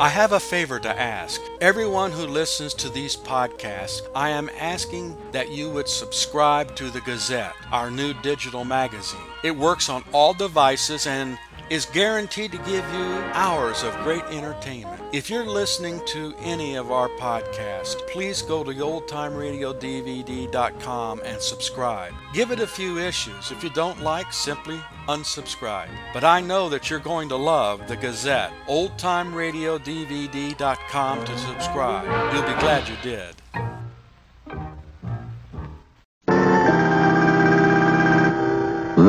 I have a favor to ask. Everyone who listens to these podcasts, I am asking that you would subscribe to the Gazette, our new digital magazine. It works on all devices and is guaranteed to give you hours of great entertainment. If you're listening to any of our podcasts, please go to oldtimeradiodvd.com and subscribe. Give it a few issues. If you don't like, simply unsubscribe. But I know that you're going to love the Gazette, oldtimeradiodvd.com to subscribe. You'll be glad you did.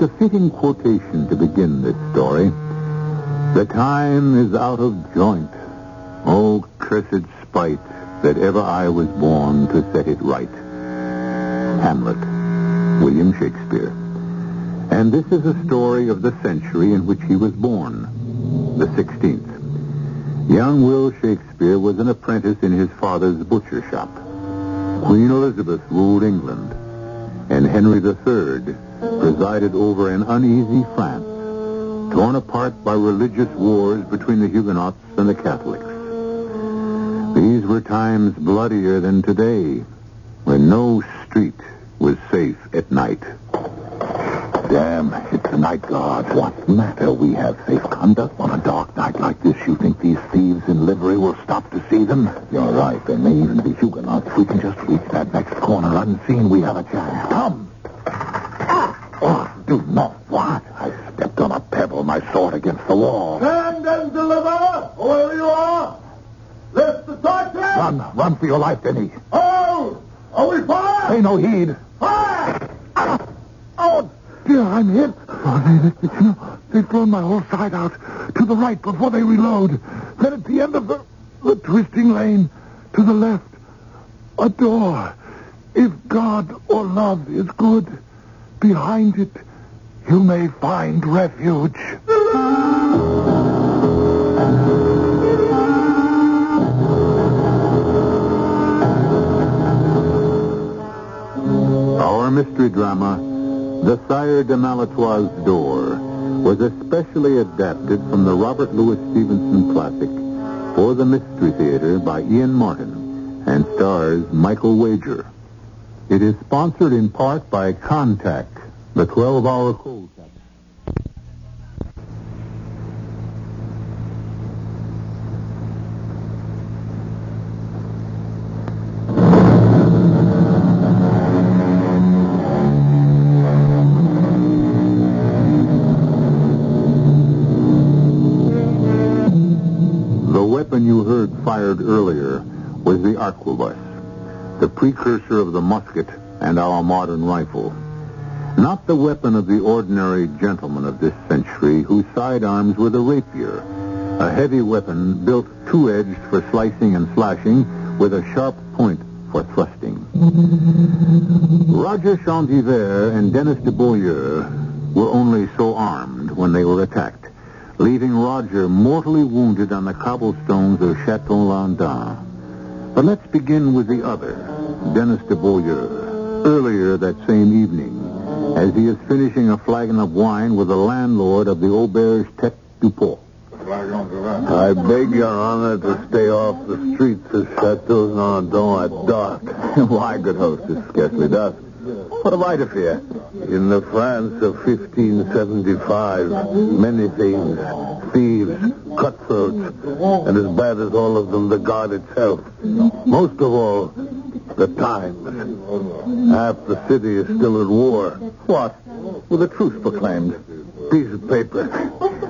It's a fitting quotation to begin this story. The time is out of joint. Oh, cursed spite that ever I was born to set it right. Hamlet, William Shakespeare. And this is a story of the century in which he was born, the 16th. Young Will Shakespeare was an apprentice in his father's butcher shop. Queen Elizabeth ruled England, and Henry III presided over an uneasy France, torn apart by religious wars between the Huguenots and the Catholics. These were times bloodier than today, when no street was safe at night. Damn, it's the night guard. What matter? We have safe conduct on a dark night like this. You think these thieves in livery will stop to see them? You're right. There may even be Huguenots. If we can just reach that next corner unseen, we have a chance. Come. Ah. Oh, do not what? I stepped on a pebble, my sword against the wall. Stand and deliver, whoever you are. Lift the torches. Run, run for your life, Denny. Oh, are we fire? Pay no heed. Fire! Oh, I'm hit. Oh, they, they, they've blown my whole side out to the right before they reload. Then at the end of the, the twisting lane, to the left, a door. If God or love is good, behind it you may find refuge. Our mystery drama, The Sire de Malétroit's Door, was especially adapted from the Robert Louis Stevenson classic for the Mystery Theater by Ian Martin and stars Michael Wager. It is sponsored in part by Contac, the 12-hour cold fired earlier was the arquebus, the precursor of the musket and our modern rifle. Not the weapon of the ordinary gentleman of this century whose sidearms were the rapier, a heavy weapon built two-edged for slicing and slashing with a sharp point for thrusting. Roger Chantivert and Denis de Beaulieu were only so armed when they were attacked, leaving Roger mortally wounded on the cobblestones of Chateau Landon. But let's begin with the other, Dennis de Beaulieu. Earlier that same evening, as he is finishing a flagon of wine with the landlord of the Auberge Tete du Port. I beg your honor to stay off the streets of Chateau Landon at dark. Why, good host, it's scarcely dusk. What have I to fear? In the France of 1575, many things. Thieves, cutthroats, and as bad as all of them, the guard itself. Most of all, the times. Half the city is still at war. What? With a truce proclaimed. Piece of paper.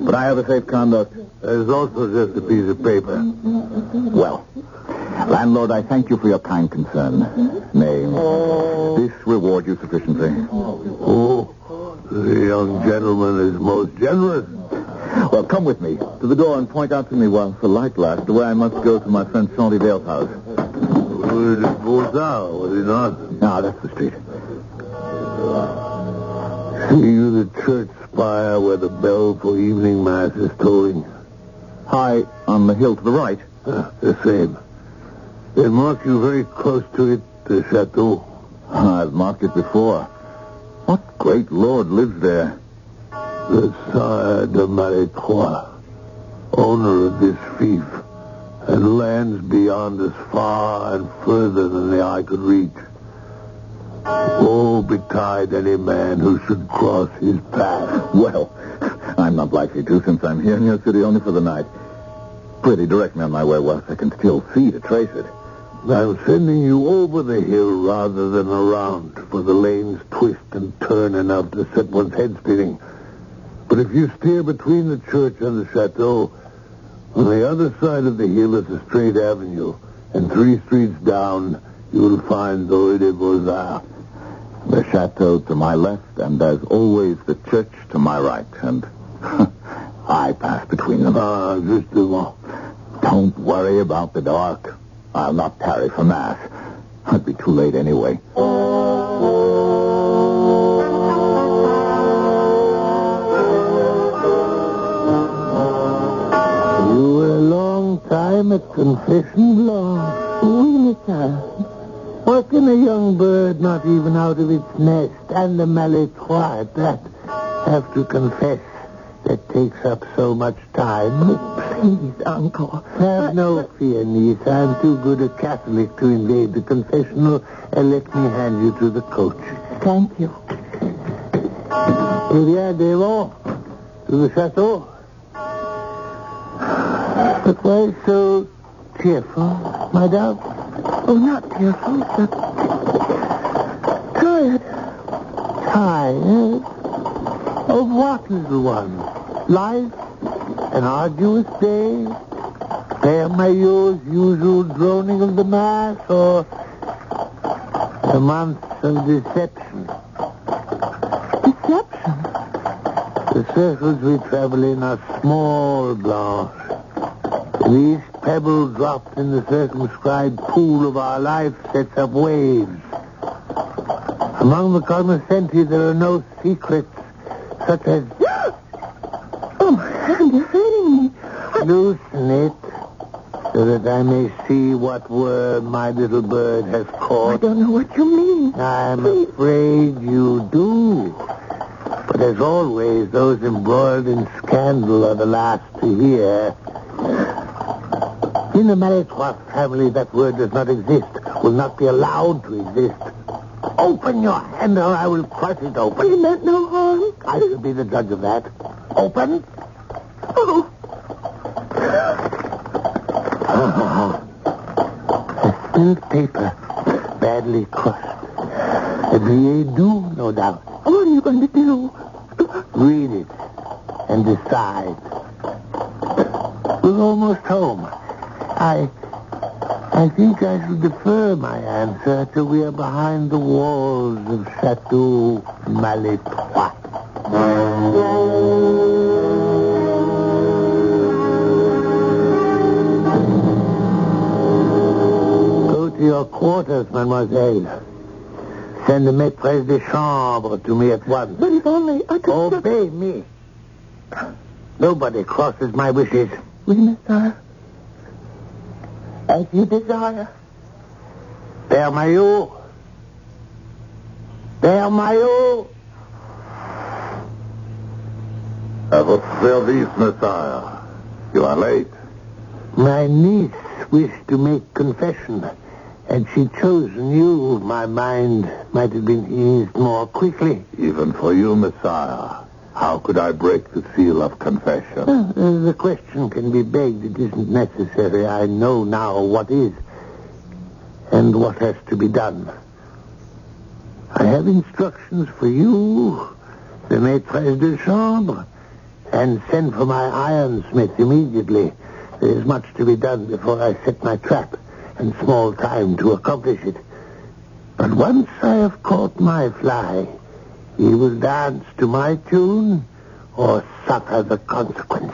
But I have a safe conduct. There's also just a piece of paper. Well, landlord, I thank you for your kind concern. Nay, this reward you sufficiently. Oh, the young gentleman is most generous. Well, come with me to the door and point out to me while the light lasts the way I must go to my friend Chantivale's house. It go down, was it not? Now, that's the street. See you the church spire where the bell for evening mass is tolling? High on the hill to the right. Uh, the same. They mark you very close to it, the chateau. I've marked it before. What great lord lives there? The Sire de Malétroit, owner of this fief, and lands beyond as far and further than the eye could reach. Woe betide any man who should cross his path. Well, I'm not likely to since I'm here in your city only for the night. Pretty direct me on my way whilst I can still see to trace it. I'm sending you over the hill rather than around, for the lanes twist and turn enough to set one's head spinning. But if you steer between the church and the chateau, on the other side of the hill is a straight avenue, and three streets down, you will find the Rue des Beaux-Arts. The chateau to my left, and as always, the church to my right, and I pass between them. Ah, justement. Don't worry about the dark. I'll not tarry for mass. I'd be too late anyway. You were a long time at confession, Blanche. Oui, monsieur. What can a young bird not even out of its nest and the malétroit at that have to confess that takes up so much time? Please, uncle. Have no fear, niece. I'm too good a Catholic to invade the confessional, and let me hand you to the coach. Thank you. Eh bien, Devon, to the chateau. But why so cheerful, madame? Oh, not tearful, but tired. Tired? Of what, little one? Life? An arduous day? Maillot's usual droning of the mass, or the month of deception? Deception. The circles we travel in are small, Blanche. Least pebble dropped in the circumscribed pool of our life sets up waves. Among the cognoscenti there are no secrets such as Oh, my hand is hurting me. Loosen it so that I may see what worm my little bird has caught. I don't know what you mean. I'm Please. afraid you do. But as always, those embroiled in scandal are the last to hear. In the Malétroit family, that word does not exist, will not be allowed to exist. Open your hand or I will crush it open. meant no harm. I shall be the judge of that. Open. A spilled paper, badly crushed. A billet doux, no doubt. what are you going to do? Read it and decide. We're almost home. I I think I shall defer my answer till we are behind the walls of Chateau Malétroit. Your quarters, mademoiselle. Send the maîtresse de chambre to me at once. But if only I could... Obey me. Nobody crosses my wishes. Oui, monsieur. As you desire. Père Maillot. Père Maillot. À votre service, Messiah. You are late. My niece wished to make confession. Had she chosen you, my mind might have been eased more quickly. Even for you, Messiah. How could I break the seal of confession? Uh, the question can be begged. It isn't necessary. I know now what is and what has to be done. I have instructions for you, the maîtresse de chambre, and send for my ironsmith immediately. There is much to be done before I set my trap, and small time to accomplish it. But once I have caught my fly, he will dance to my tune or suffer the consequence.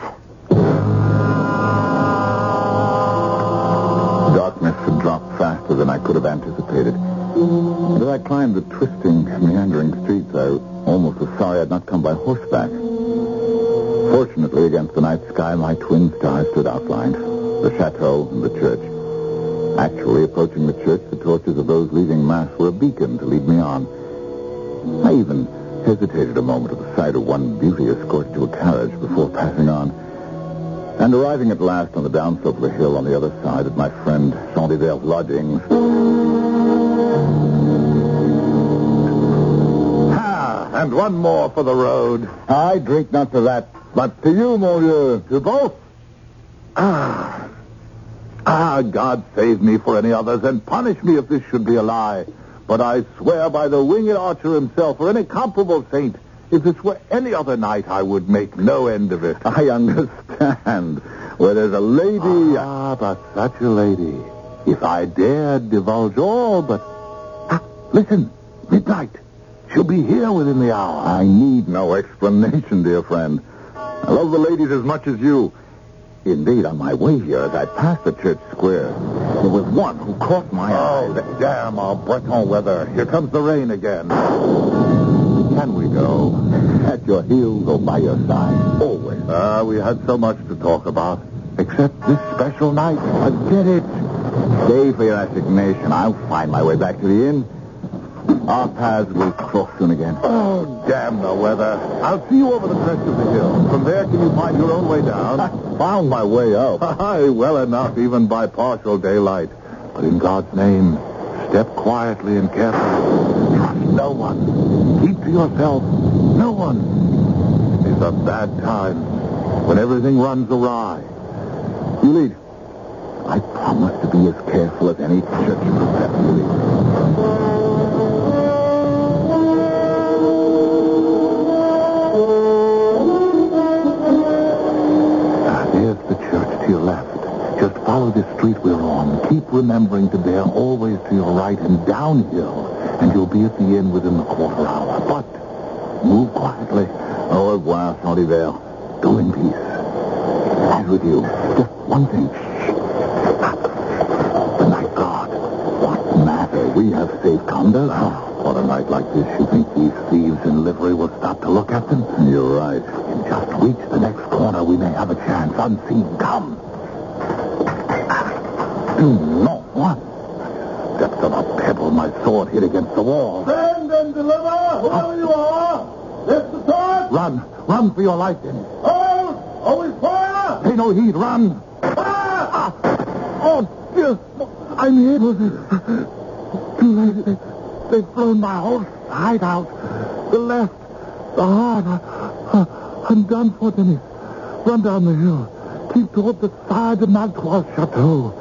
Darkness had dropped faster than I could have anticipated. And as I climbed the twisting, meandering streets, I almost was sorry I'd not come by horseback. Fortunately, against the night sky, my twin stars stood outlined, the chateau and the church. Actually, approaching the church, the torches of those leaving Mass were a beacon to lead me on. I even hesitated a moment at the sight of one beauty escorted to a carriage before passing on. And arriving at last on the downslope of the hill on the other side at my friend Jean Diver's lodgings. Ah, and one more for the road. I drink not to that, but to you, mon vieux, To both? Ah. Ah, God save me for any others and punish me if this should be a lie. But I swear by the winged archer himself or any comparable saint, if this were any other night, I would make no end of it. I understand. Where there's a lady. Ah, but such a lady. If I dared divulge all, but... Ah, listen, midnight. She'll be here within the hour. I need no explanation, dear friend. I love the ladies as much as you. Indeed, on my way here, as I passed the church square, there was one who caught my Oh, eye. the damn our Breton weather. Here comes the rain again. Can we go? At your heels or by your side. Always. Ah, we had so much to talk about. Except this special night. Forget it. Stay for your assignation. I'll find my way back to the inn. Our paths will cross soon again. Oh, damn the weather. I'll see you over the crest of the hill. From there, can you find your own way down? I found my way up. Aye, well enough, even by partial daylight. But in God's name, step quietly and carefully. Trust no one. Keep to yourself. No one. It's a bad time when everything runs awry. You lead. I promise to be as careful as any church professor right and downhill, and you'll be at the inn within the quarter hour. But move quietly. Au revoir, Jean Diver. Go in peace. And with you, just one thing. The my God, What matter? We have safe conduct. Ah, oh, on a night like this, you think these thieves in livery will stop to look at them? You're right. Just reach the next corner, we may have a chance. Unseen, come. No, what? Steps of a pebble, my sword hit against the wall. Send and deliver, whoever ah. you are. Lift the torch. Run, run for your life, Dennis. Hold. Oh, oh, Always fire. Pay no heed, run. Ah! Oh, dear. I'm hit. Too late. They, they've blown my whole side out. The left, the heart. I, I'm done for, Dennis. Run down the hill. Keep toward the side of Malétroit's chateau.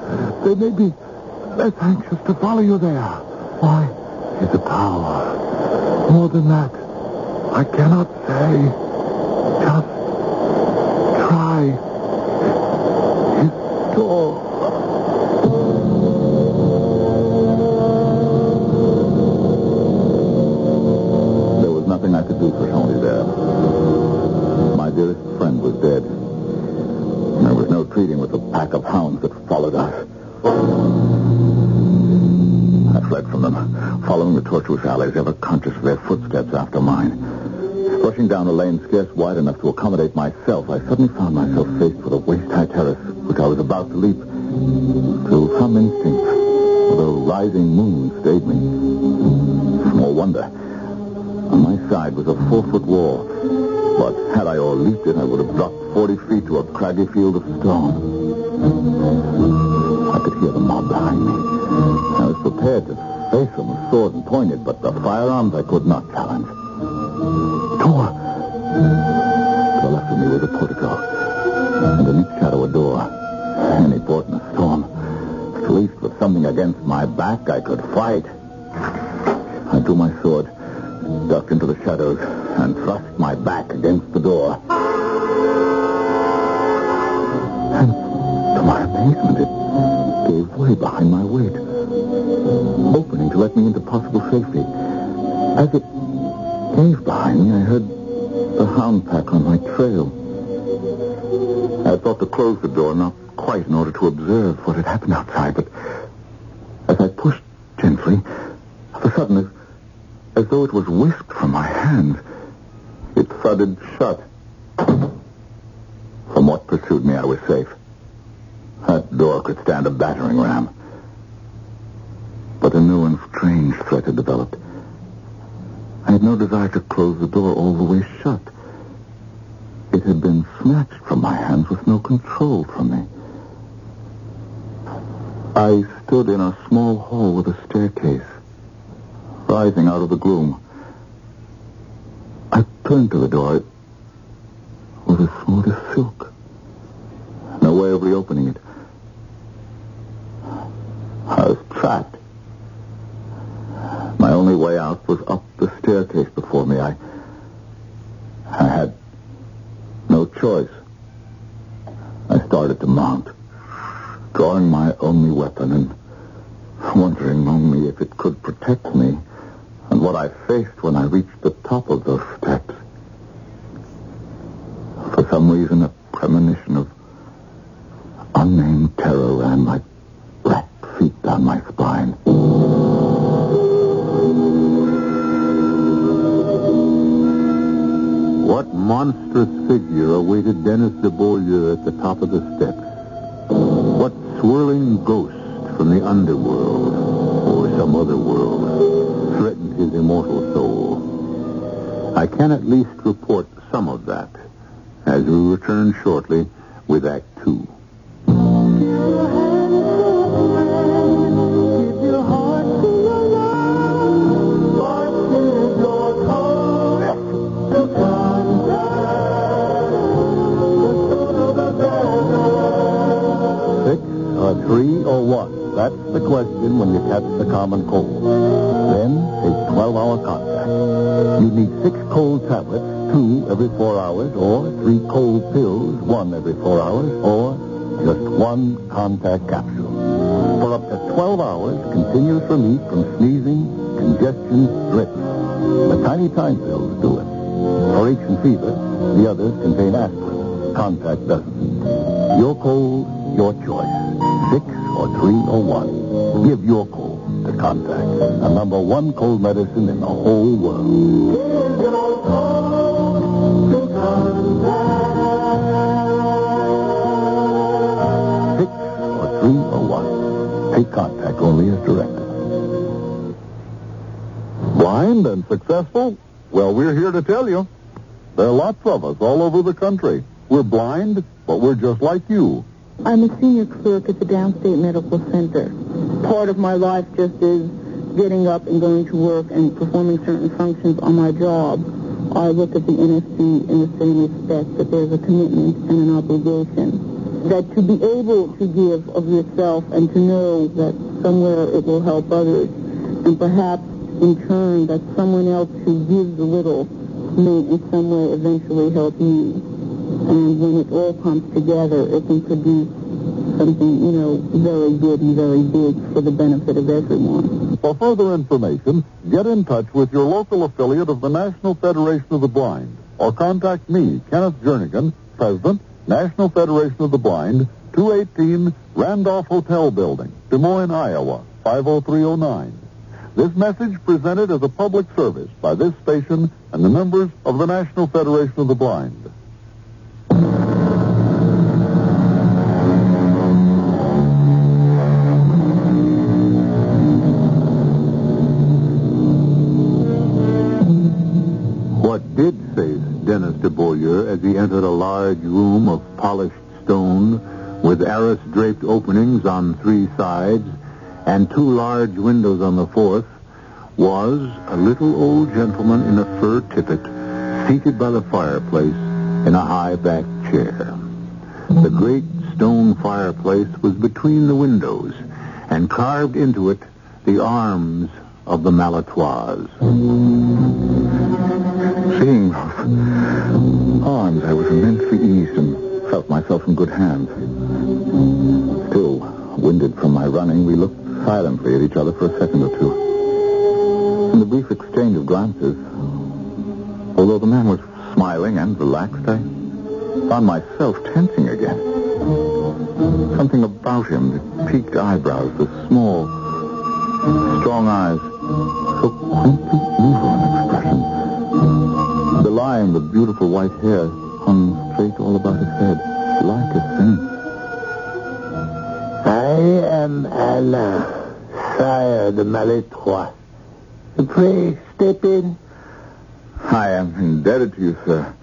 They may be less anxious to follow you there. Why? It's a power. More than that, I cannot say. Tortuous alleys, ever conscious of their footsteps after mine. Rushing down a lane scarce wide enough to accommodate myself, I suddenly found myself faced with a waist-high terrace, which I was about to leap. Through some instinct, the rising moon stayed me. Small wonder. On my side was a four-foot wall. But had I all leaped it, I would have dropped 40 feet to a craggy field of stone. I could hear the mob behind me. I was prepared to them with sword and pointed, but the firearms I could not challenge. Door! To the left of me was a portico, and in its shadow a door. Any port in a storm. At least with something against my back, I could fight. I drew my sword, ducked into the shadows, and thrust my back against the door. And to my amazement, it gave way behind my weight, opening to let me into possible safety. As it gave behind me, I heard the hound pack on my trail. I thought to close the door, not quite in order to observe what had happened outside, but as I pushed gently, of a sudden, as, as though it was whisked from my hands, it thudded shut. From what pursued me, I was safe. That door could stand a battering ram. But a new and strange threat had developed. I had no desire to close the door all the way shut. It had been snatched from my hands with no control from me. I stood in a small hall with a staircase, rising out of the gloom. I turned to the door. It was as smooth as silk. No way of reopening it. I was trapped. Only way out was up the staircase before me. I, I had no choice. I started to mount, drawing my only weapon and wondering only if it could protect me and what I faced when I reached the top of those steps. For some reason, a premonition of unnamed terror ran like black feet down my spine. What monstrous figure awaited Dennis de Beaulieu at the top of the steps? What swirling ghost from the underworld or some other world threatened his immortal soul? I can at least report some of that as we return shortly with Act Two. Or one? That's the question when you catch the common cold. Then take 12-hour Contac. You need six cold tablets, two every four hours, or three cold pills, one every four hours, or just one Contac capsule. For up to 12 hours, continuous relief from sneezing, congestion, dripping. The tiny time pills do it. For aches and fever, the others contain aspirin. Contac doesn't. Your cold, your choice. Six or three or one. Give your cold to Contac, the number one cold medicine in the whole world. Or three or one. Take Contac only as directed. Blind and successful? Well, we're here to tell you. There are lots of us all over the country. We're blind, but we're just like you. I'm a senior clerk at the Downstate Medical Center. Part of my life just is getting up and going to work and performing certain functions on my job. I look at the NSC in the same respect that there's a commitment and an obligation. That to be able to give of yourself and to know that somewhere it will help others, and perhaps in turn that someone else who gives a little may in some way eventually help you. And when it all comes together, it can produce something, you know, very good and very big for the benefit of everyone. For further information, get in touch with your local affiliate of the National Federation of the Blind or contact me, Kenneth Jernigan, President, National Federation of the Blind, 218 Randolph Hotel Building, Des Moines, Iowa, 50309. This message presented as a public service by this station and the members of the National Federation of the Blind. Polished stone with arras draped openings on three sides and two large windows on the fourth was a little old gentleman in a fur tippet seated by the fireplace in a high-backed chair. The great stone fireplace was between the windows and carved into it the arms of the Malétroit. Seeing arms, I was immensely eased and felt myself in good hands. Still, winded from my running, we looked silently at each other for a second or two. In the brief exchange of glances, although the man was smiling and relaxed, I found myself tensing again. Something about him, the peaked eyebrows, the small, strong eyes, so quaintly evil expression. The line of beautiful white hair hung straight all about his head, like a saint. I am Alain, sire de Malétroit. Pray, step in. I am indebted to you, sir.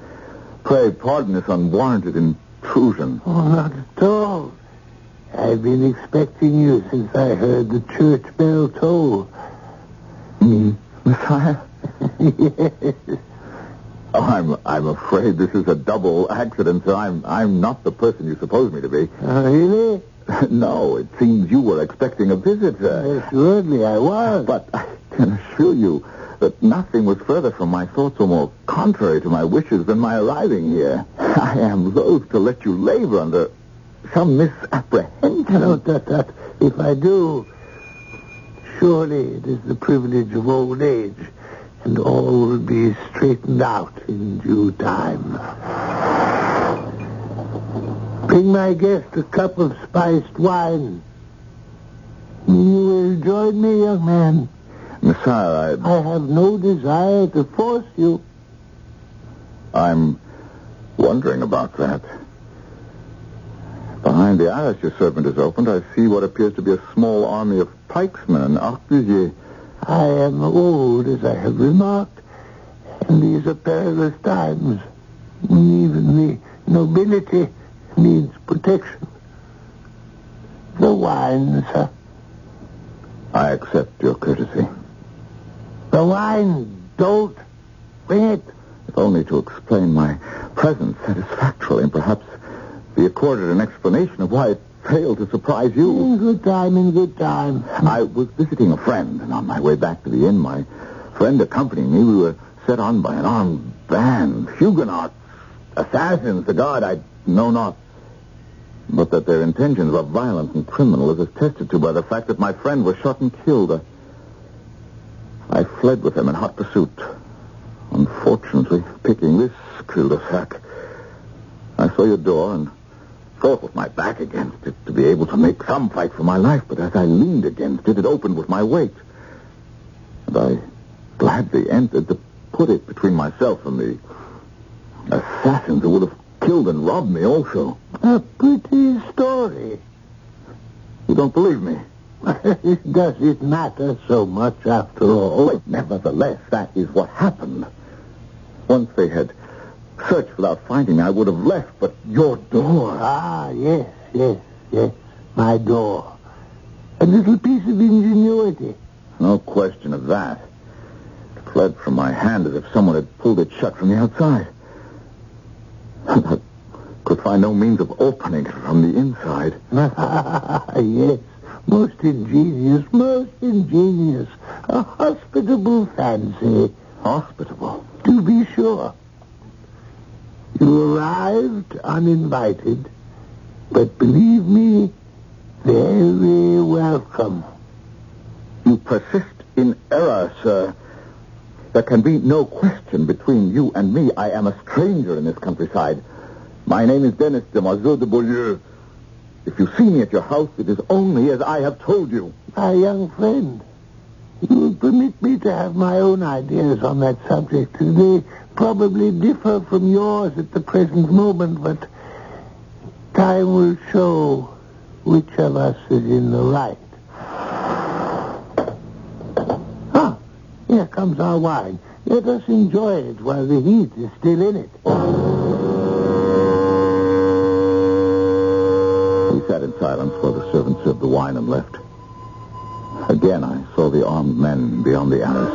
Pray pardon this unwarranted intrusion. Oh, not at all. I've been expecting you since I heard the church bell toll. Me, Messiah? yes. Oh, I'm I'm afraid this is a double accident, sir. I'm I'm not the person you suppose me to be. Oh, really? no, it seems you were expecting a visitor. sir. Uh, Assuredly, I was. But I can assure you that nothing was further from my thoughts or more contrary to my wishes than my arriving here. I am loath to let you labor under some misapprehension. No, that, that, if I do, surely it is the privilege of old age, and all will be straightened out in due time. Bring my guest a cup of spiced wine. You will join me, young man. Messiah, I, I have no desire to force you. I'm wondering about that. Behind the arras your servant has opened, I see what appears to be a small army of pikesmen and arquebusiers. I am old, as I have remarked, and these are perilous times. Even the nobility needs protection. The wine, sir. I accept your courtesy. The wine, don't. Bring it. If only to explain my presence satisfactorily and perhaps be accorded an explanation of why it failed to surprise you. In good time, in good time. I was visiting a friend, and on my way back to the inn, my friend accompanying me, we were set on by an armed band, Huguenots, assassins, the guard I know not. But that their intentions were violent and criminal is attested to by the fact that my friend was shot and killed. I, I fled with them in hot pursuit. Unfortunately, picking this cul-de-sac, I saw your door and fought with my back against it to be able to make some fight for my life. But as I leaned against it, it opened with my weight. And I gladly entered to put it between myself and the assassins who would have killed and robbed me also. A pretty story. You don't believe me? Does it matter so much after all? But nevertheless, that is what happened. Once they had searched without finding me, I would have left, but your door... Ah, yes, yes, yes. My door. A little piece of ingenuity. No question of that. It fled from my hand as if someone had pulled it shut from the outside. I could find no means of opening it from the inside. Ah, yes, most ingenious, most ingenious. A hospitable fancy. Hospitable. To be sure. You arrived uninvited, but believe me, very welcome. You persist in error, sir. There can be no question between you and me. I am a stranger in this countryside. My name is Denis damoiseau de Beaulieu. If you see me at your house, it is only as I have told you. My young friend, you will permit me to have my own ideas on that subject. They probably differ from yours at the present moment, but time will show which of us is in the right. Ah, here comes our wine. Let us enjoy it while the heat is still in it. We sat in silence while the servant served the wine and left. Again, I saw the armed men beyond the arras.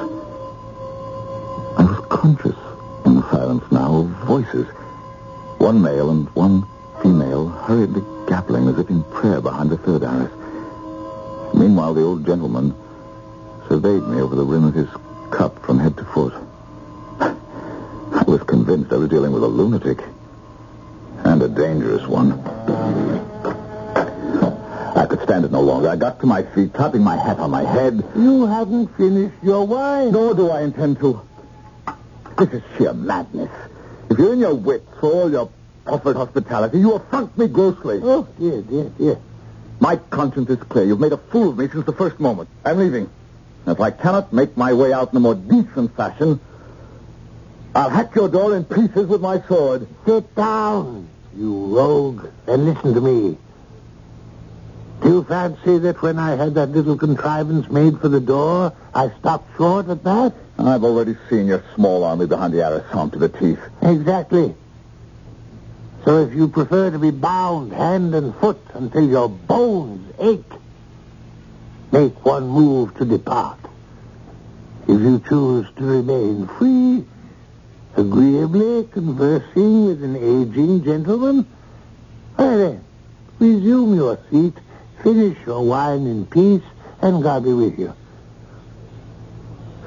I was conscious in the silence now of voices. One male and one female hurriedly gabbling as if in prayer behind the third arras. Meanwhile, the old gentleman surveyed me over the rim of his cup from head to foot. I was convinced I was dealing with a lunatic. And a dangerous one. I could stand it no longer. I got to my feet, clapping my hat on my head. You haven't finished your wine. Nor do I intend to. This is sheer madness. If you're in your wits for all your proffered hospitality, you affront me grossly. Oh, dear, dear, dear. My conscience is clear. You've made a fool of me since the first moment. I'm leaving. And if I cannot make my way out in a more decent fashion, I'll hack your door in pieces with my sword. Sit down, you rogue, and listen to me. Do you fancy that when I had that little contrivance made for the door, I stopped short at that? I've already seen your small army behind the armed to the teeth. Exactly. So if you prefer to be bound hand and foot until your bones ache, make one move to depart. If you choose to remain free, agreeably conversing with an aging gentleman, why then, resume your seat, finish your wine in peace, and God be with you.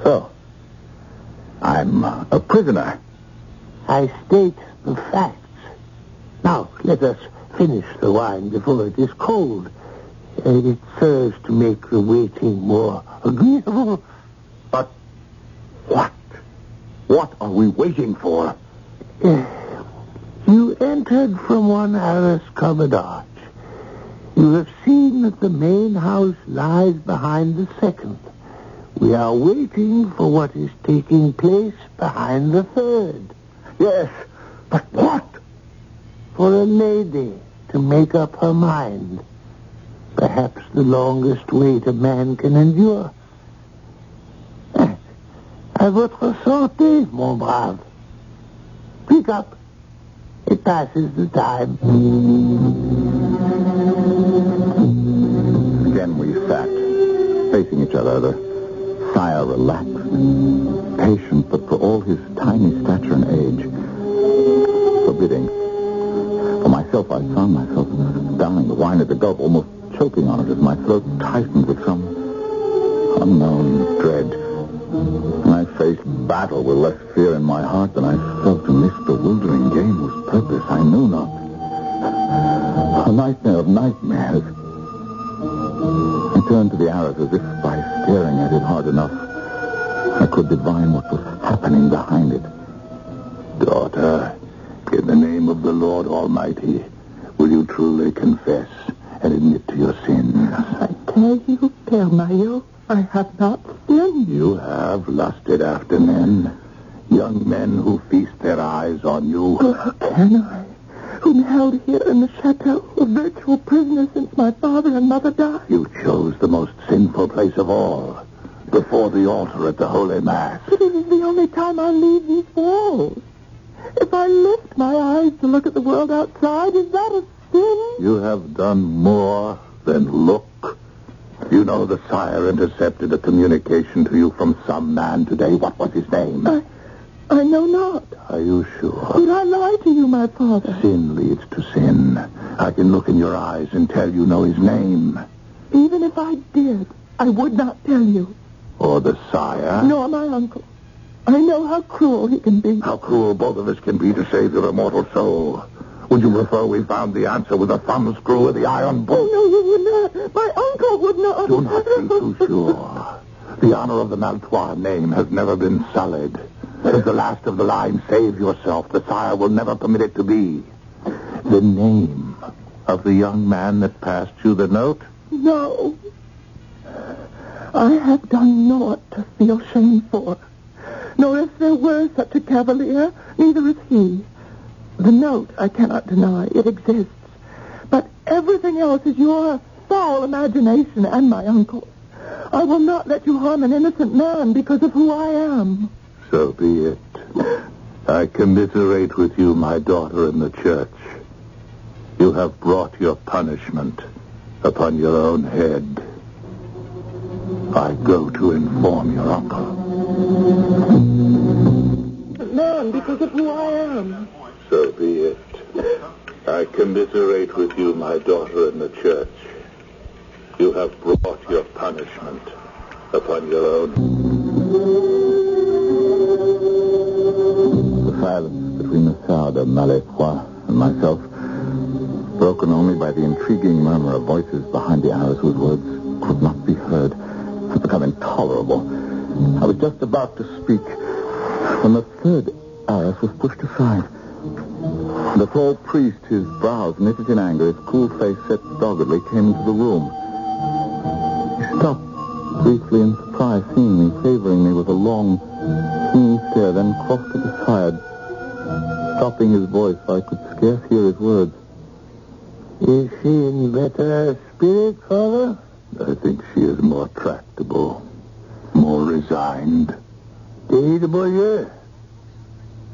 So, I'm uh, a prisoner. I state the facts. Now, let us finish the wine before it is cold. Uh, it serves to make the waiting more agreeable. But what? What are we waiting for? You entered from one covered arch. You have seen that the main house lies behind the second. We are waiting for what is taking place behind the third. Yes, but what? For a lady to make up her mind. Perhaps the longest wait a man can endure. Eh, À votre santé, mon brave. Pick up. It passes the time. Facing each other, the sire relaxed, patient, but for all his tiny stature and age, forbidding. For myself, I found myself downing the wine at the gulp, almost choking on it as my throat tightened with some unknown dread. And I faced battle with less fear in my heart than I felt in this bewildering game whose purpose I knew not. A nightmare of nightmares. I turned to the arras as if by staring at it hard enough, I could divine what was happening behind it. Daughter, in the name of the Lord Almighty, will you truly confess and admit to your sins? I tell you, Maillot, I have not sinned. You have lusted after men, young men who feast their eyes on you. How can I? Whom held here in the chateau, a virtual prisoner since my father and mother died. You chose the most sinful place of all, before the altar at the Holy Mass. But it is the only time I leave these walls. If I lift my eyes to look at the world outside, is that a sin? You have done more than look. You know the sire intercepted a communication to you from some man today. What was his name? I, I know not. Are you sure? Did I lie to you, my father? Sin leads to sin. I can look in your eyes and tell you know his name. Even if I did, I would not tell you. Or the sire. Nor my uncle. I know how cruel he can be. How cruel both of us can be to save your immortal soul. Would you prefer we found the answer with a thumbscrew or the iron bolt? Oh, no, you would not. My uncle would not. Do not be too sure. The honor of the Malétroit name has never been sullied. As the last of the line, save yourself. The sire will never permit it to be. The name of the young man that passed you the note? No. I have done naught to feel shame for. Nor if there were such a cavalier, neither is he. The note I cannot deny. It exists. But everything else is your foul imagination and my uncle. I will not let you harm an innocent man because of who I am. So be it. I commiserate with you, my daughter, in the church. You have brought your punishment upon your own head. I go to inform your uncle. Man, because of who I am. So be it. I commiserate with you, my daughter, in the church. You have brought your punishment upon your own. Silence between the Sire de Malétroit and myself, broken only by the intriguing murmur of voices behind the arras whose words could not be heard, had become intolerable. I was just about to speak when the third arras was pushed aside. The tall priest, his brows knitted in anger, his cool face set doggedly, came into the room. He stopped briefly in surprise, seeing me, favoring me with a long, keen stare, then crossed to the side, stopping his voice I could scarce hear his words. Is she in better spirit, Father? I think she is more tractable, more resigned. David Beaulieu.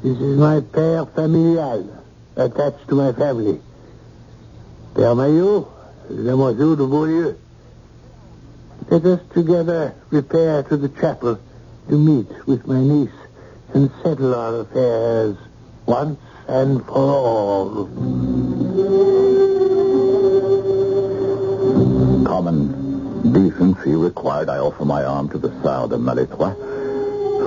This is my père familial, attached to my family. Père Maillot, Damoiseau de Beaulieu. Let us together repair to the chapel to meet with my niece and settle our affairs once and for all. Common decency required I offer my arm to the Sire de Malétroit,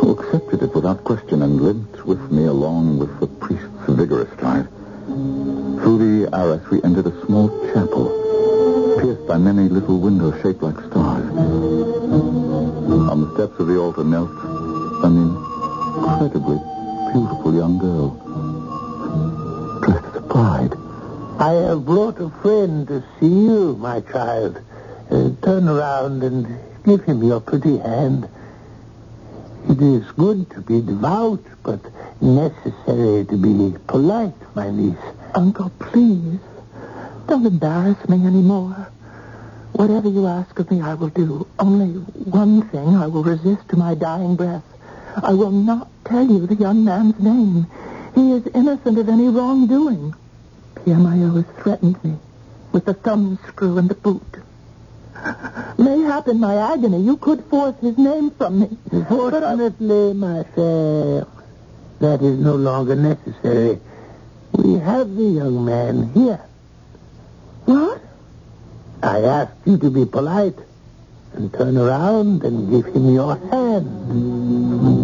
who accepted it without question and limped with me along with the priest's vigorous stride. Through the arras we entered a small chapel, pierced by many little windows shaped like stars. On the steps of the altar knelt an incredibly beautiful young girl, dressed as bride. I have brought a friend to see you, my child. Uh, turn around and give him your pretty hand. It is good to be devout, but necessary to be polite, my niece. Uncle, please. Don't embarrass me any more. Whatever you ask of me, I will do. Only one thing I will resist to my dying breath. I will not tell you the young man's name. He is innocent of any wrongdoing. Père Maillot has threatened me with the thumbscrew and the boot. Mayhap in my agony you could force his name from me. Fortunately, my fair, that is no longer necessary. We have the young man here. What? I asked you to be polite and turn around and give him your hand.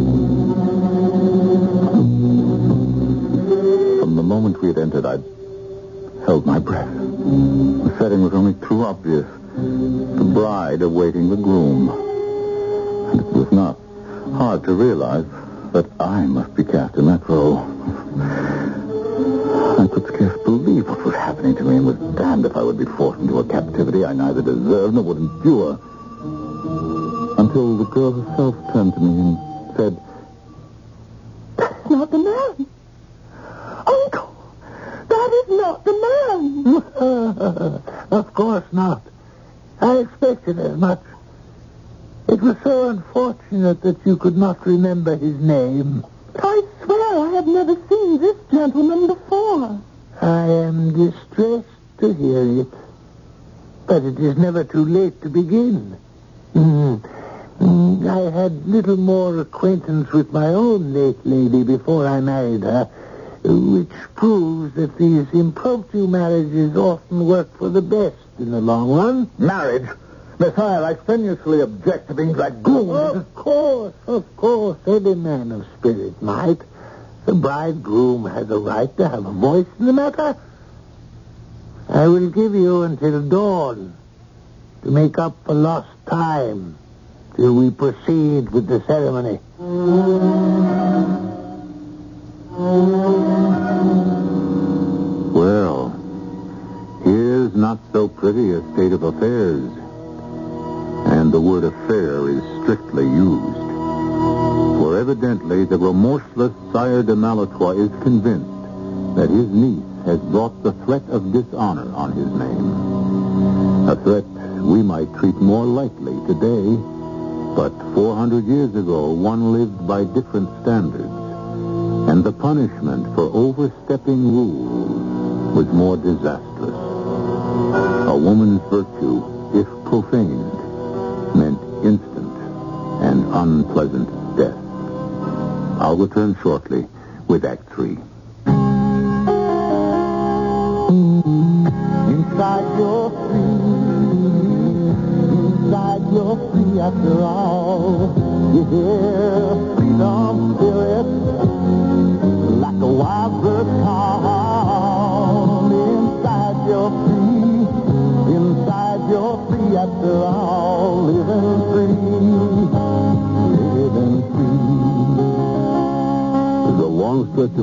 Moment we had entered, I held my breath. The setting was only too obvious. The bride awaiting the groom. And it was not hard to realize that I must be cast in that role. I could scarce believe what was happening to me and was damned if I would be forced into a captivity I neither deserved nor would endure. Until the girl herself turned to me and said, That's not the man. Uncle, that is not the man. of course not. I expected as much. It was so unfortunate that you could not remember his name. I swear I have never seen this gentleman before. I am distressed to hear it. But it is never too late to begin. Mm. Mm, I had little more acquaintance with my own late lady before I married her, which proves that these impromptu marriages often work for the best in the long run. Marriage? Messire, I strenuously object to being dragooned. Of course, of course, any man of spirit might. The bridegroom has a right to have a voice in the matter. I will give you until dawn to make up for lost time till we proceed with the ceremony. Not so pretty a state of affairs. And the word affair is strictly used. For evidently the remorseless Sire de Malétroit is convinced that his niece has brought the threat of dishonor on his name. A threat we might treat more lightly today, but 400 years ago one lived by different standards. And the punishment for overstepping rules was more disastrous. A woman's virtue, if profaned, meant instant and unpleasant death. I'll return shortly with Act Three. Inside free. Inside free after all. Hear freedom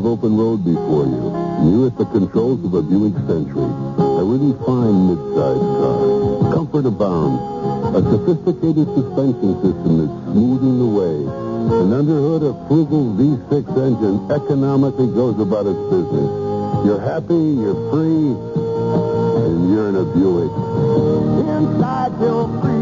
of open road before you, you at the controls of a Buick Century. A really fine mid-sized car. Comfort abounds. A sophisticated suspension system that's smoothing the way. And under hood, a frugal V6 engine economically goes about its business. You're happy, you're free, and you're in a Buick. Inside you're free.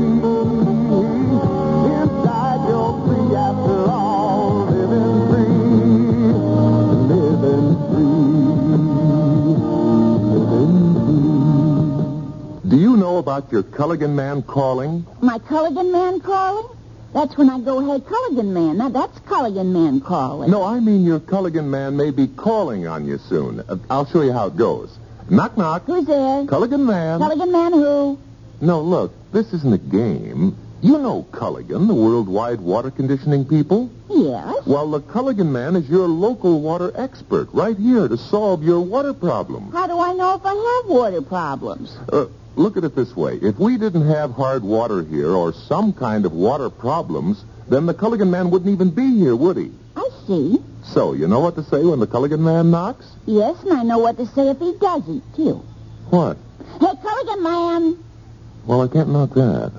About your Culligan man calling? My Culligan man calling? That's when I go, hey, Culligan man. Now, that's Culligan man calling. No, I mean your Culligan man may be calling on you soon. Uh, I'll show you how it goes. Knock, knock. Who's there? Culligan man. Culligan man who? No, look, this isn't a game. You know Culligan, the worldwide water conditioning people. Yes. Well, the Culligan man is your local water expert right here to solve your water problem. How do I know if I have water problems? Uh, look at it this way. If we didn't have hard water here or some kind of water problems, then the Culligan man wouldn't even be here, would he? I see. So, you know what to say when the Culligan man knocks? Yes, and I know what to say if he doesn't, too. What? Hey, Culligan man. Well, I can't knock that.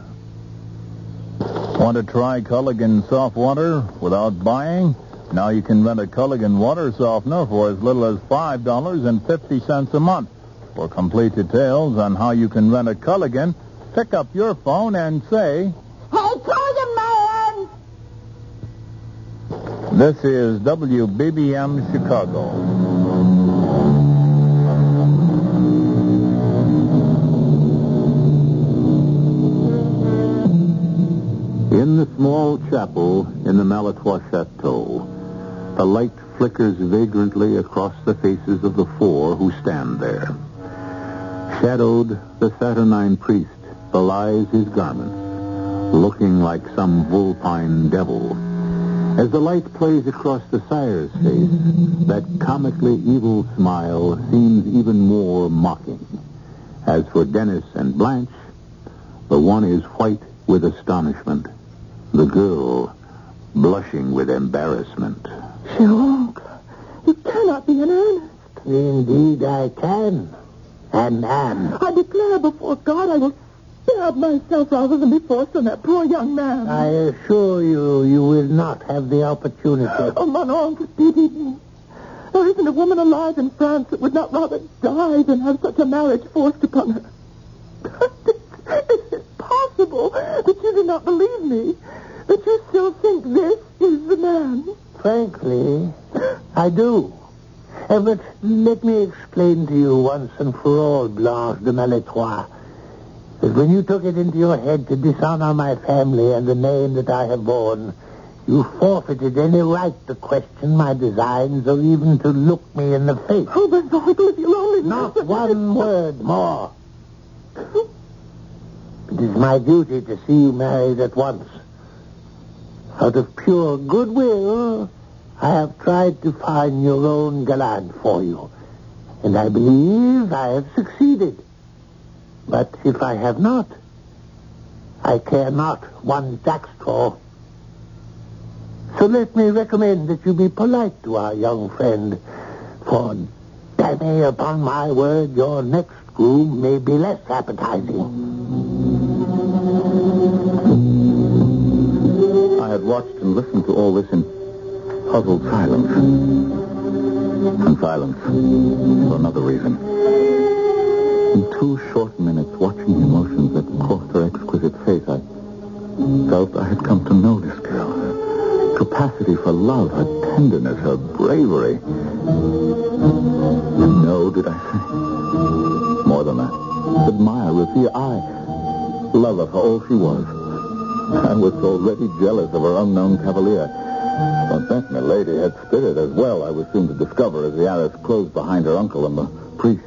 Want to try Culligan soft water without buying? Now you can rent a Culligan water softener for as little as $5.50 a month. For complete details on how you can rent a Culligan, pick up your phone and say, Hey, Culligan man. This is WBBM Chicago. In the small chapel in the Malétroit Chateau, the light flickers vagrantly across the faces of the four who stand there. Shadowed, the saturnine priest belies his garments, looking like some vulpine devil. As the light plays across the sire's face, that comically evil smile seems even more mocking. As for Dennis and Blanche, the one is white with astonishment, the girl blushing with embarrassment. Sherlock, you cannot be in earnest. Indeed, I can. And am. I declare before God I will stab myself rather than be forced on that poor young man. I assure you, you will not have the opportunity. Oh, Manon, pity me. There isn't a woman alive in France that would not rather die than have such a marriage forced upon her. Is it possible that you do not believe me? That you still think this is the man? Frankly, I do. Uh, but let me explain to you once and for all, Blanche de Malétroit, that when you took it into your head to dishonor my family and the name that I have borne, you forfeited any right to question my designs or even to look me in the face. Oh, Bernard, if you only... Not one word more. It is my duty to see you married at once. Out of pure goodwill, I have tried to find your own gallant for you. And I believe I have succeeded. But if I have not, I care not one jackstraw. So let me recommend that you be polite to our young friend, for damn upon my word, your next groom may be less appetizing. I had watched and listened to all this in puzzled silence. And silence for another reason. In two short minutes, watching the emotions that crossed her exquisite face, I felt I had come to know this girl. Her capacity for love, her tenderness, her bravery. And know, did I say? More than that. Admire, revere, I love her for all she was. I was already jealous of her unknown cavalier. But that milady had spirit as well, I was soon to discover as the arras closed behind her uncle and the priest.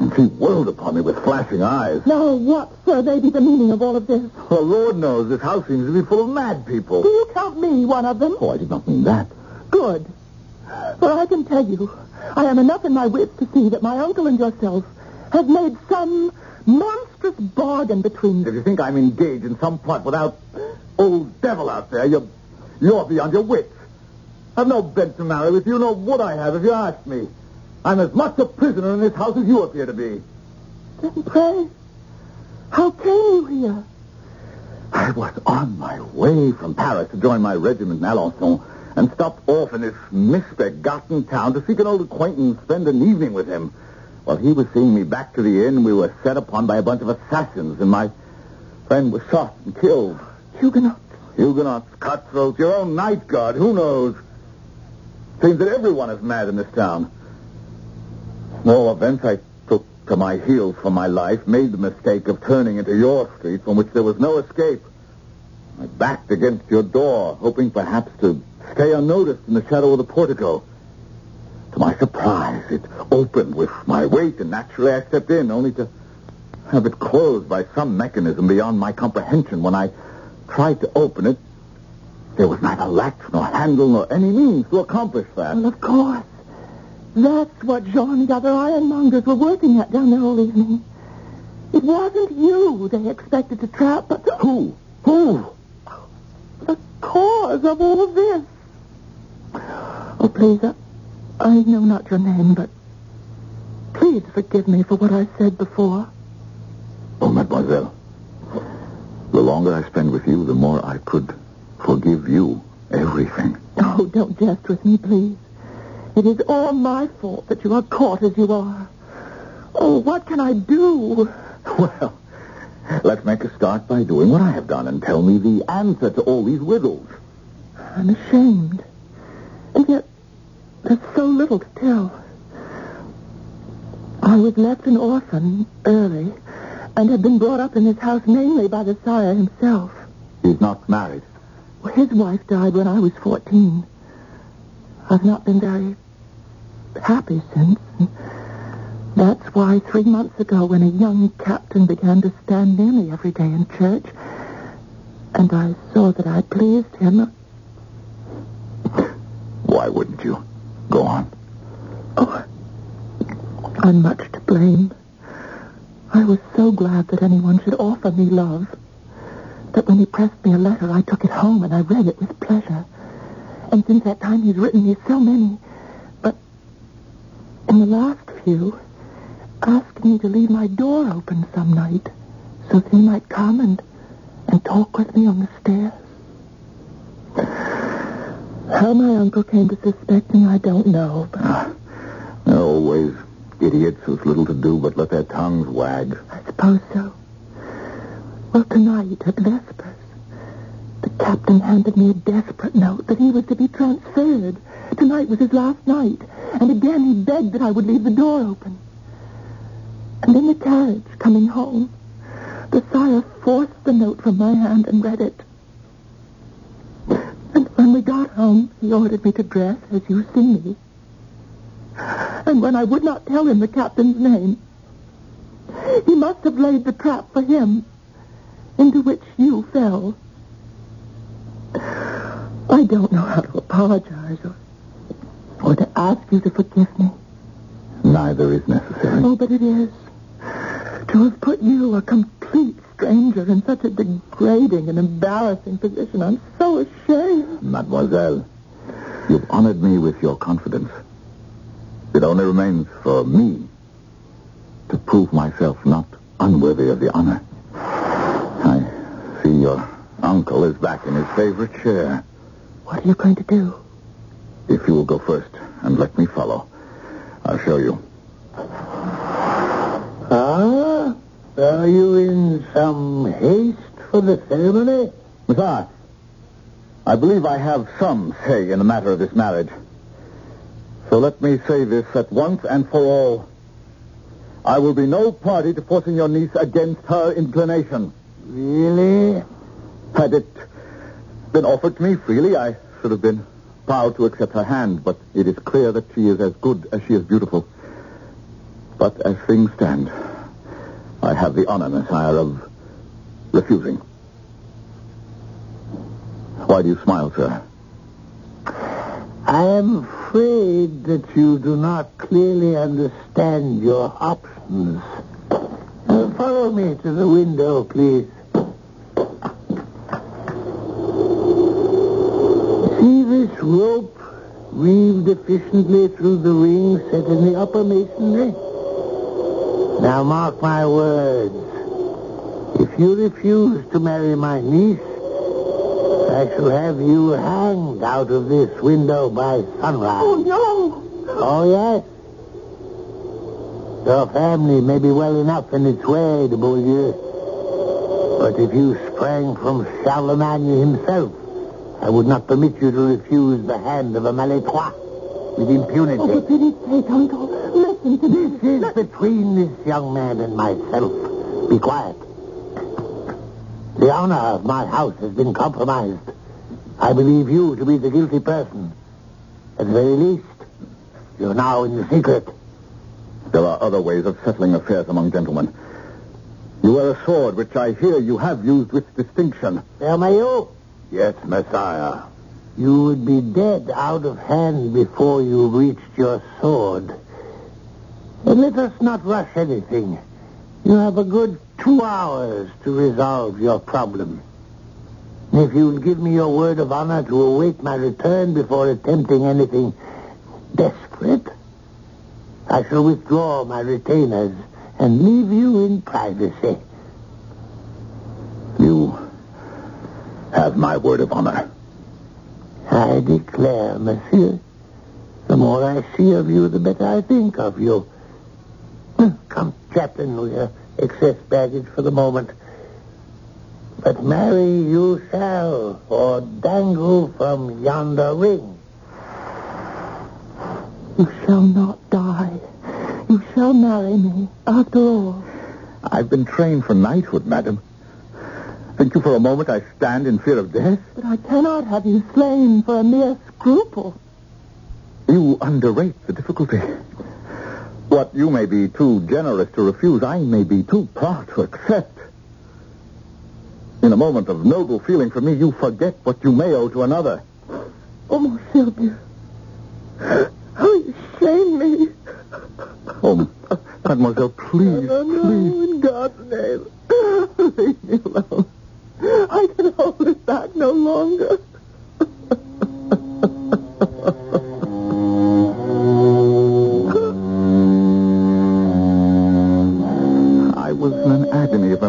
And she whirled upon me with flashing eyes. Now, what, sir, may be the meaning of all of this? Well, Lord knows this house seems to be full of mad people. Do you count me one of them? Oh, I did not mean that. Good. For I can tell you, I am enough in my wits to see that my uncle and yourself have made some monstrous bargain between you. If you think I'm engaged in some plot without old devil out there, you're, you're beyond your wits. I've no bed to marry with you, nor would I have if you asked me. I'm as much a prisoner in this house as you appear to be. Then pray, how came you here? I was on my way from Paris to join my regiment in Alençon and stopped off in this misbegotten town to seek an old acquaintance, and spend an evening with him. While he was seeing me back to the inn, we were set upon by a bunch of assassins, and my friend was shot and killed. Huguenots. Huguenots, cutthroats, your own night guard, who knows? Seems that everyone is mad in this town. All events, I took to my heels for my life, made the mistake of turning into your street from which there was no escape. I backed against your door, hoping perhaps to stay unnoticed in the shadow of the portico. To my surprise, it opened with my weight, and naturally I stepped in, only to have it closed by some mechanism beyond my comprehension. When I tried to open it, there was neither latch nor handle nor any means to accomplish that. Well, of course. That's what Jean and the other ironmongers were working at down there all evening. It wasn't you they expected to trap, but the... Who? Who? The cause of all this. Oh, please, I, I know not your name, but please forgive me for what I said before. Oh, mademoiselle. The longer I spend with you, the more I could forgive you everything. Oh, don't jest with me, please. It is all my fault that you are caught as you are. Oh, what can I do? Well, let's make a start by doing what I have done and tell me the answer to all these riddles. I'm ashamed. And yet, there's so little to tell. I was left an orphan early and had been brought up in this house mainly by the sire himself. He's not married. Well, his wife died when I was 14. I've not been very happy since. And that's why three months ago, when a young captain began to stand near me every day in church, and I saw that I pleased him, Why wouldn't you? Go on. oh, I'm much to blame. I was so glad that anyone should offer me love that when he pressed me a letter, I took it home and I read it with pleasure. And since that time, he's written me so many. But in the last few, asked me to leave my door open some night so that he might come and, and talk with me on the stairs. How my uncle came to suspect me, I don't know, but are always idiots who's little to do but let their tongues wag. I suppose so. Well, tonight at Vespers, the captain handed me a desperate note that he was to be transferred. Tonight was his last night, and again he begged that I would leave the door open. And in the carriage coming home, the sire forced the note from my hand and read it. And when we got home, he ordered me to dress as you see me. And when I would not tell him the captain's name, he must have laid the trap for him, into which you fell. I don't know how to apologize or, or to ask you to forgive me. Neither is necessary. Oh, but it is. To have put you, a complete stranger, in such a degrading and embarrassing position, I'm so ashamed. Mademoiselle, you've honored me with your confidence. It only remains for me to prove myself not unworthy of the honor. I see your uncle is back in his favorite chair. What are you going to do? If you will go first and let me follow, I'll show you. Ah? Are you in some haste for the ceremony? Besides, I believe I have some say in the matter of this marriage. So let me say this at once and for all. I will be no party to forcing your niece against her inclination. Really? Had it been offered to me freely, I should have been proud to accept her hand, but it is clear that she is as good as she is beautiful. But as things stand, I have the honor, Messire, of refusing. Why do you smile, sir? I am afraid that you do not clearly understand your options. Uh, follow me to the window, please. See this rope reeved efficiently through the ring set in the upper masonry. Now mark my words. If you refuse to marry my niece, I shall have you hanged out of this window by sunrise. Oh, no. Oh, yes. Your family may be well enough in its way, de Beaulieu. But if you sprang from Charlemagne himself, I would not permit you to refuse the hand of a Malétroit with impunity. Oh, for pity's sake, Uncle, listen to This this. is between this young man and myself. Be quiet. The honor of my house has been compromised. I believe you to be the guilty person. At the very least, you're now in the secret. There are other ways of settling affairs among gentlemen. You wear a sword, which I hear you have used with distinction. Père Maillot, Yes, Messire. you would be dead out of hand before you reached your sword. And let us not rush anything. You have a good two hours to resolve your problem. If you'll give me your word of honor to await my return before attempting anything desperate, I shall withdraw my retainers and leave you in privacy. You have my word of honor. I declare, monsieur, the more I see of you, the better I think of you. Hmm, Captain, we'll uh, excess baggage for the moment. But marry you shall, or dangle from yonder ring. You shall not die. You shall marry me, after all. I've been trained for knighthood, madam. Think you for a moment I stand in fear of death? But I cannot have you slain for a mere scruple. You underrate the difficulty. What you may be too generous to refuse, I may be too proud to accept. In a moment of noble feeling for me, you forget what you may owe to another. Oh, mon Sylvia. How you shame me. Oh, mademoiselle, please, Oh, no, please. in God's name. Leave me alone. I can hold it back no longer.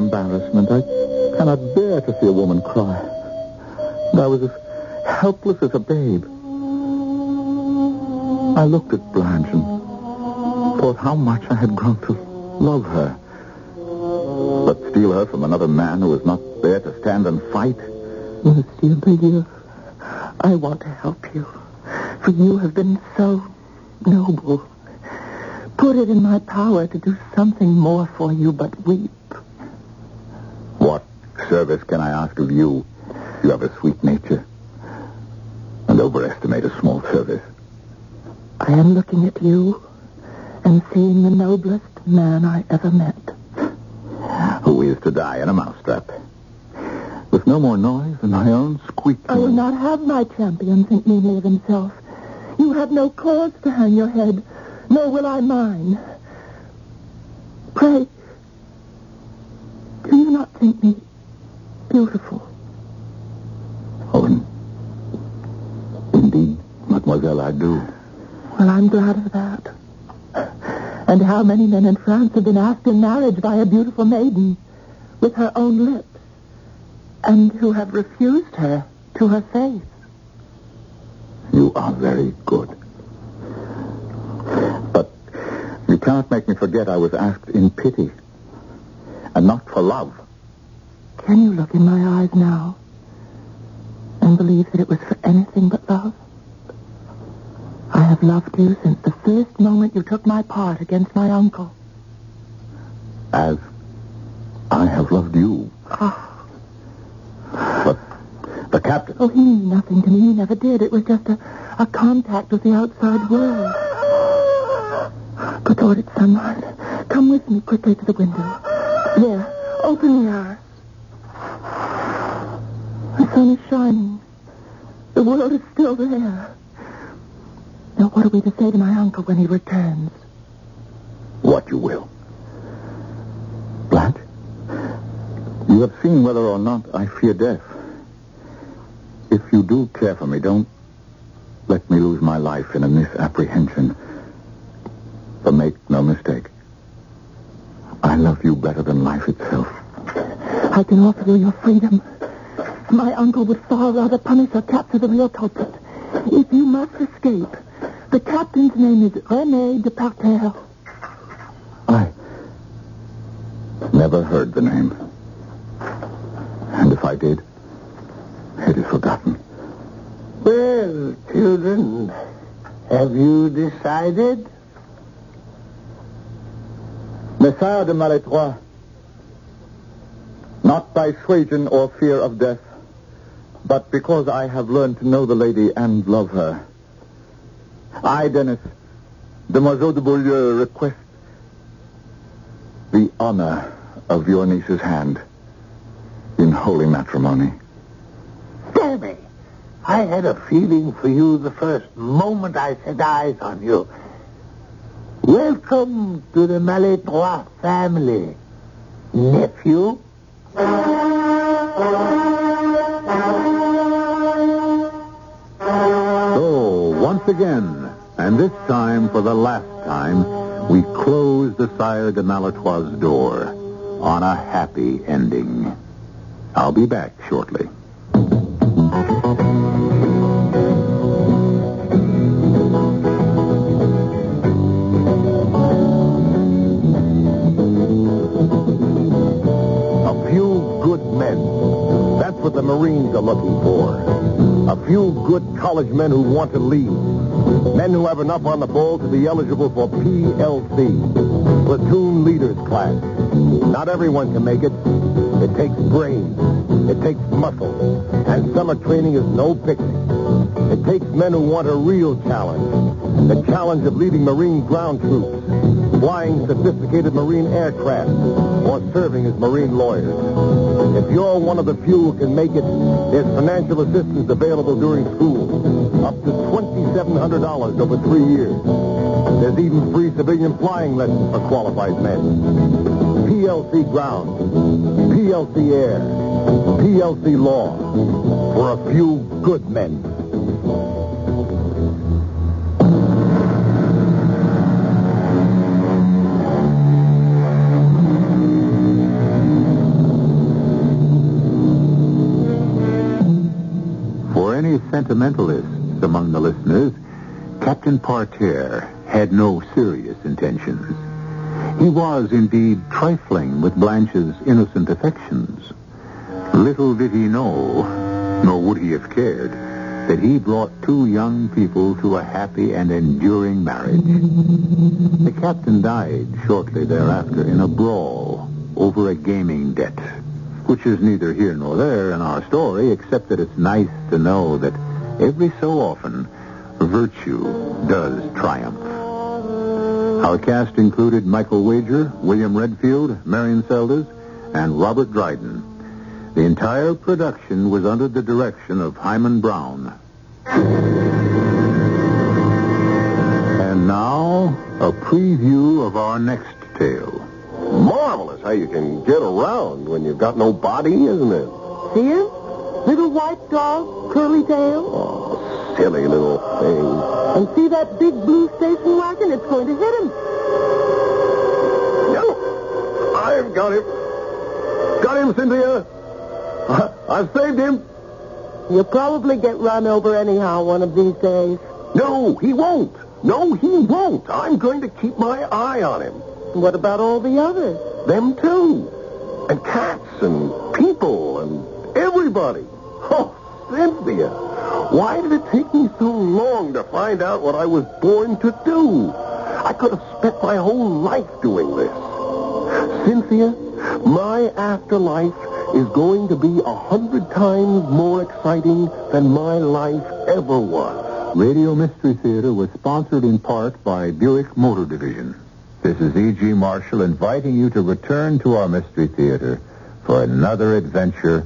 embarrassment. I cannot bear to see a woman cry. And I was as helpless as a babe. I looked at Blanche and thought how much I had grown to love her. But steal her from another man who was not there to stand and fight? Monsieur Beaulieu, I want to help you. For you have been so noble. Put it in my power to do something more for you but weep. What service can I ask of you? You have a sweet nature. And overestimate a small service. I am looking at you and seeing the noblest man I ever met. Who is to die in a mousetrap? With no more noise than my own squeaking. I will not have my champion think meanly of himself. You have no cause to hang your head, nor will I mine. Pray, do you not think me beautiful? Oh, in- indeed, mademoiselle, I do. Well, I'm glad of that. And how many men in France have been asked in marriage by a beautiful maiden with her own lips, and who have refused her to her face? You are very good. But you cannot make me forget I was asked in pity, and not for love. Can you look in my eyes now and believe that it was for anything but love? I have loved you since the first moment you took my part against my uncle. As I have loved you. Oh, But the captain... oh, he knew nothing to me. He never did. It was just a, a contact with the outside world. Good Lord, it's sunrise. Come with me quickly to the window. There, open the arras. The sun is shining. The world is still there. Now, what are we to say to my uncle when he returns? What you will. Blanche, you have seen whether or not I fear death. If you do care for me, don't let me lose my life in a misapprehension. But make no mistake, I love you better than life itself. I can offer you your freedom. My uncle would far rather punish or capture the real culprit. If you must escape, the captain's name is René de Parterre. I never heard the name. And if I did, it is forgotten. Well, children, have you decided? Messire de Malétroit, not by suasion or fear of death, but because I have learned to know the lady and love her. I, Dennis, Damoiseau de Beaulieu, request the honor of your niece's hand in holy matrimony. Damn I had a feeling for you the first moment I set eyes on you. Welcome to the Malétroit family, nephew. So, once again, and this time for the last time, we close the Sire de Malétroit's door on a happy ending. I'll be back shortly. A few good men. That's what the Marines are looking for. A few good college men who want to lead. Men who have enough on the ball to be eligible for PLC, Platoon Leaders Class. Not everyone can make it. It takes brains. It takes muscle. And summer training is no picnic. It takes men who want a real challenge. The challenge of leading Marine ground troops, flying sophisticated Marine aircraft, or serving as Marine lawyers. If you're one of the few who can make it, there's financial assistance available during school, up to $2,700 over three years. There's even free civilian flying lessons for qualified men. PLC ground, PLC air, PLC law, for a few good men. For any among the listeners, Captain Parterre had no serious intentions. He was indeed trifling with Blanche's innocent affections. Little did he know, nor would he have cared, that he brought two young people to a happy and enduring marriage. The captain died shortly thereafter in a brawl over a gaming debt, which is neither here nor there in our story, except that it's nice to know that every so often virtue does triumph. Our cast included Michael Wager, William Redfield, Marion Seldes, and Robert Dryden. The entire production was under the direction of Himan Brown. And now, a preview of our next tale. Marvelous how you can get around when you've got no body, isn't it? See him? Little white dog, curly tail. Oh, silly little thing. And see that big blue station wagon? It's going to hit him. No, I've got him. Got him, Cynthia. I've saved him. You'll probably get run over anyhow one of these days. No, he won't. No, he won't. I'm going to keep my eye on him. What about all the others? Them too. And cats and people and everybody. Oh, Cynthia, why did it take me so long to find out what I was born to do? I could have spent my whole life doing this. Cynthia, my afterlife is going to be a hundred times more exciting than my life ever was. Radio Mystery Theater was sponsored in part by Buick Motor Division. This is E.G. Marshall inviting you to return to our Mystery Theater for another adventure